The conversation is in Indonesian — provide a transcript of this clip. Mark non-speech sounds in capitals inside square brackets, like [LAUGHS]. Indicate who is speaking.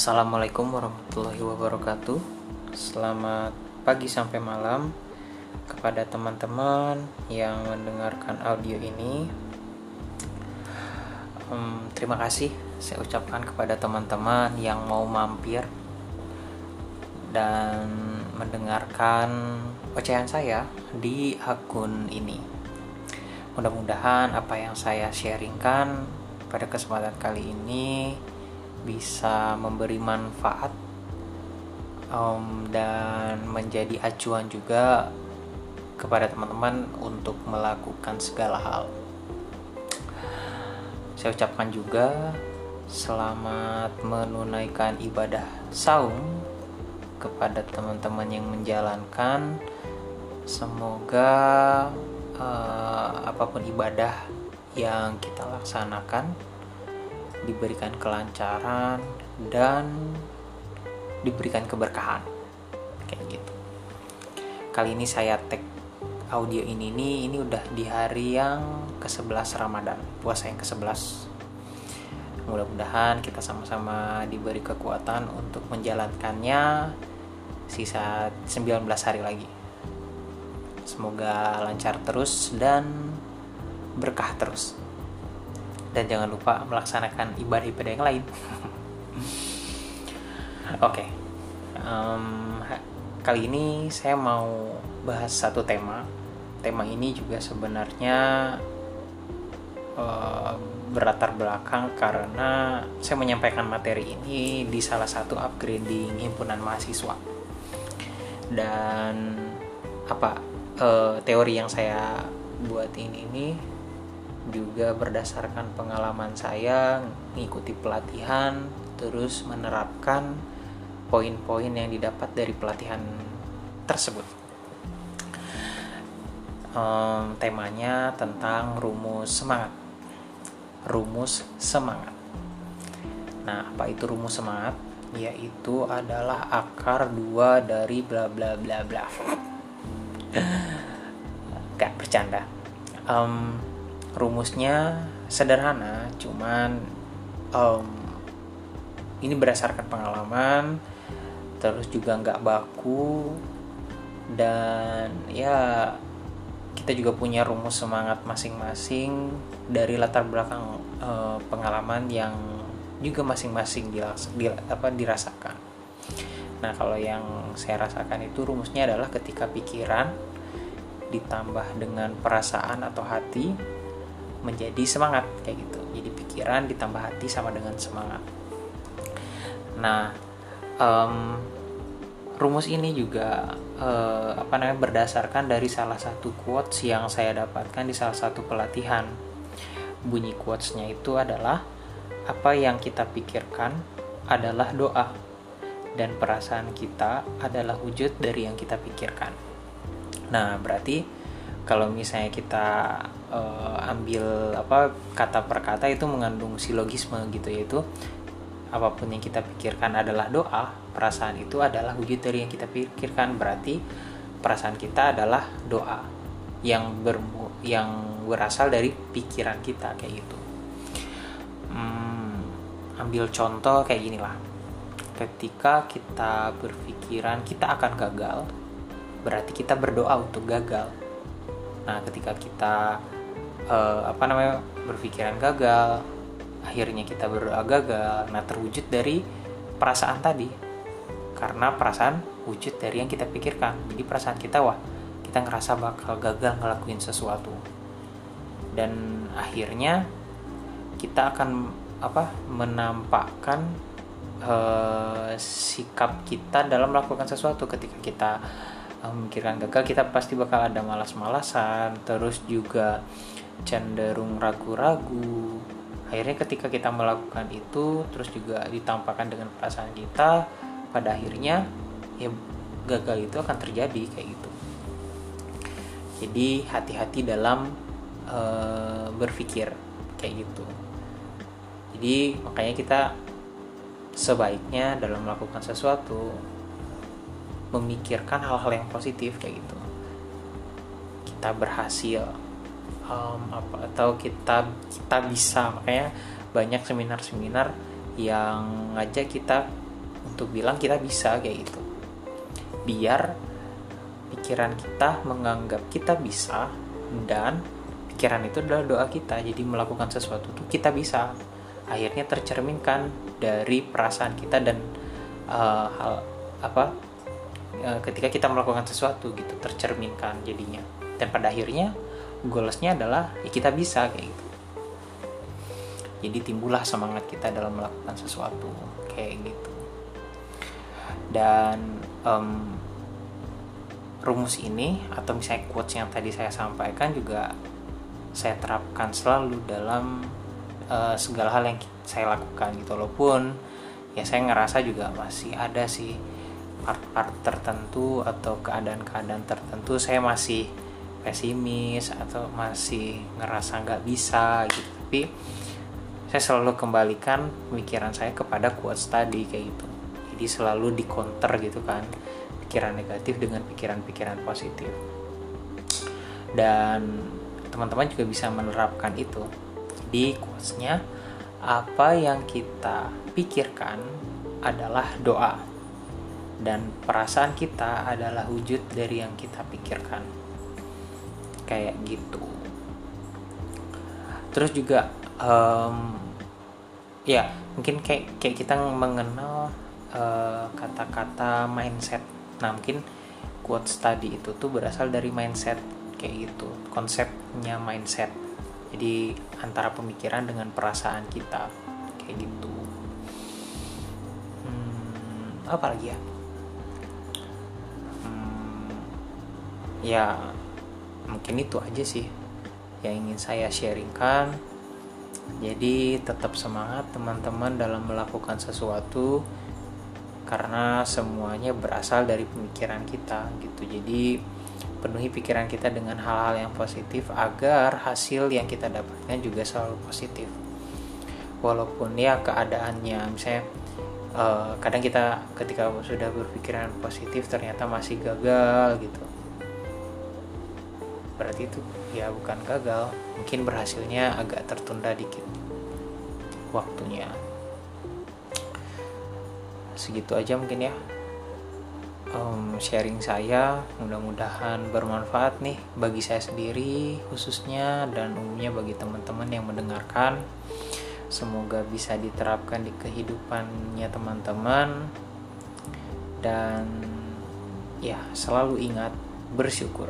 Speaker 1: Assalamualaikum warahmatullahi wabarakatuh. Selamat pagi sampai malam kepada teman-teman yang mendengarkan audio ini. Um, terima kasih saya ucapkan kepada teman-teman yang mau mampir dan mendengarkan ocehan saya di akun ini. Mudah-mudahan apa yang saya sharingkan pada kesempatan kali ini bisa memberi manfaat um, dan menjadi acuan juga kepada teman-teman untuk melakukan segala hal. Saya ucapkan juga selamat menunaikan ibadah saum kepada teman-teman yang menjalankan. Semoga uh, apa pun ibadah yang kita laksanakan diberikan kelancaran dan diberikan keberkahan. Kayak gitu. Kali ini saya tag audio ini nih ini udah di hari yang ke-11 Ramadan puasa yang ke-11 mudah-mudahan kita sama-sama diberi kekuatan untuk menjalankannya sisa 19 hari lagi. Semoga lancar terus dan berkah terus dan jangan lupa melaksanakan ibadah-ibadah yang lain. [LAUGHS] Oke, okay. um, kali ini saya mau bahas satu tema. Tema ini juga sebenarnya uh, berlatar belakang karena saya menyampaikan materi ini di salah satu upgrading himpunan mahasiswa dan apa uh, teori yang saya buat ini nih juga berdasarkan pengalaman saya mengikuti pelatihan terus menerapkan poin-poin yang didapat dari pelatihan tersebut. Um, temanya tentang rumus semangat. Rumus semangat. Nah apa itu rumus semangat? Yaitu adalah akar dua dari bla bla bla bla. [LAUGHS] Gak bercanda. Um, rumusnya sederhana cuman um, ini berdasarkan pengalaman terus juga nggak baku dan ya kita juga punya rumus semangat masing-masing dari latar belakang uh, pengalaman yang juga masing-masing dirasakan. Nah, kalau yang saya rasakan itu rumusnya adalah ketika pikiran ditambah dengan perasaan atau hati menjadi semangat kayak gitu. Jadi pikiran ditambah hati sama dengan semangat. Nah um, rumus ini juga uh, apa namanya berdasarkan dari salah satu quotes yang saya dapatkan di salah satu pelatihan. Bunyi quotesnya itu adalah apa yang kita pikirkan adalah doa dan perasaan kita adalah wujud dari yang kita pikirkan. Nah berarti kalau misalnya kita uh, ambil apa kata per kata itu mengandung silogisme gitu yaitu apa pun yang kita pikirkan adalah doa perasaan itu adalah wujud dari yang kita pikirkan. Berarti perasaan kita adalah doa yang ber yang berasal dari pikiran kita kayak gitu. Hmm, ambil contoh kayak gini lah. Ketika kita berpikiran kita akan gagal berarti kita berdoa untuk gagal nah ketika kita uh, apa namanya berpikiran gagal akhirnya kita berdoa gagal. Nah terwujud dari perasaan tadi. Karena perasaan wujud dari yang kita pikirkan. Jadi perasaan kita wah kita ngerasa bakal gagal ngelakuin sesuatu. Dan akhirnya kita akan apa menampakkan uh, sikap kita dalam melakukan sesuatu. Ketika kita memikirkan gagal kita pasti bakal ada malas-malasan terus juga cenderung ragu-ragu. Akhirnya ketika kita melakukan itu terus juga ditampakkan dengan perasaan kita pada akhirnya ya gagal itu akan terjadi kayak gitu. Jadi hati-hati dalam e, berpikir kayak gitu. Jadi makanya kita sebaiknya dalam melakukan sesuatu memikirkan hal-hal yang positif kayak gitu. Kita berhasil um, apa atau kita kita bisa makanya banyak seminar-seminar yang ngajak kita untuk bilang kita bisa kayak gitu. Biar pikiran kita menganggap kita bisa dan pikiran itu adalah doa kita. Jadi melakukan sesuatu itu kita bisa. Akhirnya tercerminkan dari perasaan kita dan uh, hal apa ketika kita melakukan sesuatu gitu tercerminkan jadinya. Dan pada akhirnya goalsnya adalah ya kita bisa kayak gitu. Jadi timbullah semangat kita dalam melakukan sesuatu kayak gitu. Dan um, rumus ini atau misalnya quotes yang tadi saya sampaikan juga saya terapkan selalu dalam uh, segala hal yang saya lakukan gitu. Walaupun ya saya ngerasa juga masih ada sih part-part tertentu atau keadaan-keadaan tertentu saya masih pesimis atau masih ngerasa nggak bisa gitu. Tapi saya selalu kembalikan pemikiran saya kepada quotes tadi kayak gitu. Jadi selalu di counter gitu kan pikiran negatif dengan pikiran-pikiran positif. Dan teman-teman juga bisa menerapkan itu. Di quotesnya apa yang kita pikirkan adalah doa dan perasaan kita adalah wujud dari yang kita pikirkan. Kayak gitu. Terus juga um, ya mungkin kayak kayak kita mengenal eh, kata-kata uh, mindset. Nah mungkin quotes tadi itu tuh berasal dari mindset kayak gitu konsepnya mindset. Jadi antara pemikiran dengan perasaan kita kayak gitu. Hmm, apa lagi ya ya mungkin itu aja sih yang ingin saya sharingkan. Jadi tetap semangat teman-teman dalam melakukan sesuatu karena semuanya berasal dari pemikiran kita gitu. Jadi penuhi pikiran kita dengan hal-hal yang positif agar hasil yang kita dapatkan juga selalu positif. Walaupun ya keadaannya misalnya uh, kadang kita ketika sudah berpikiran positif ternyata masih gagal gitu berarti itu ya bukan gagal mungkin berhasilnya agak tertunda dikit waktunya. Segitu aja mungkin ya um, sharing saya. Mudah-mudahan bermanfaat nih bagi saya sendiri khususnya dan umumnya bagi teman-teman yang mendengarkan. Semoga bisa diterapkan di kehidupannya teman-teman. Dan ya selalu ingat bersyukur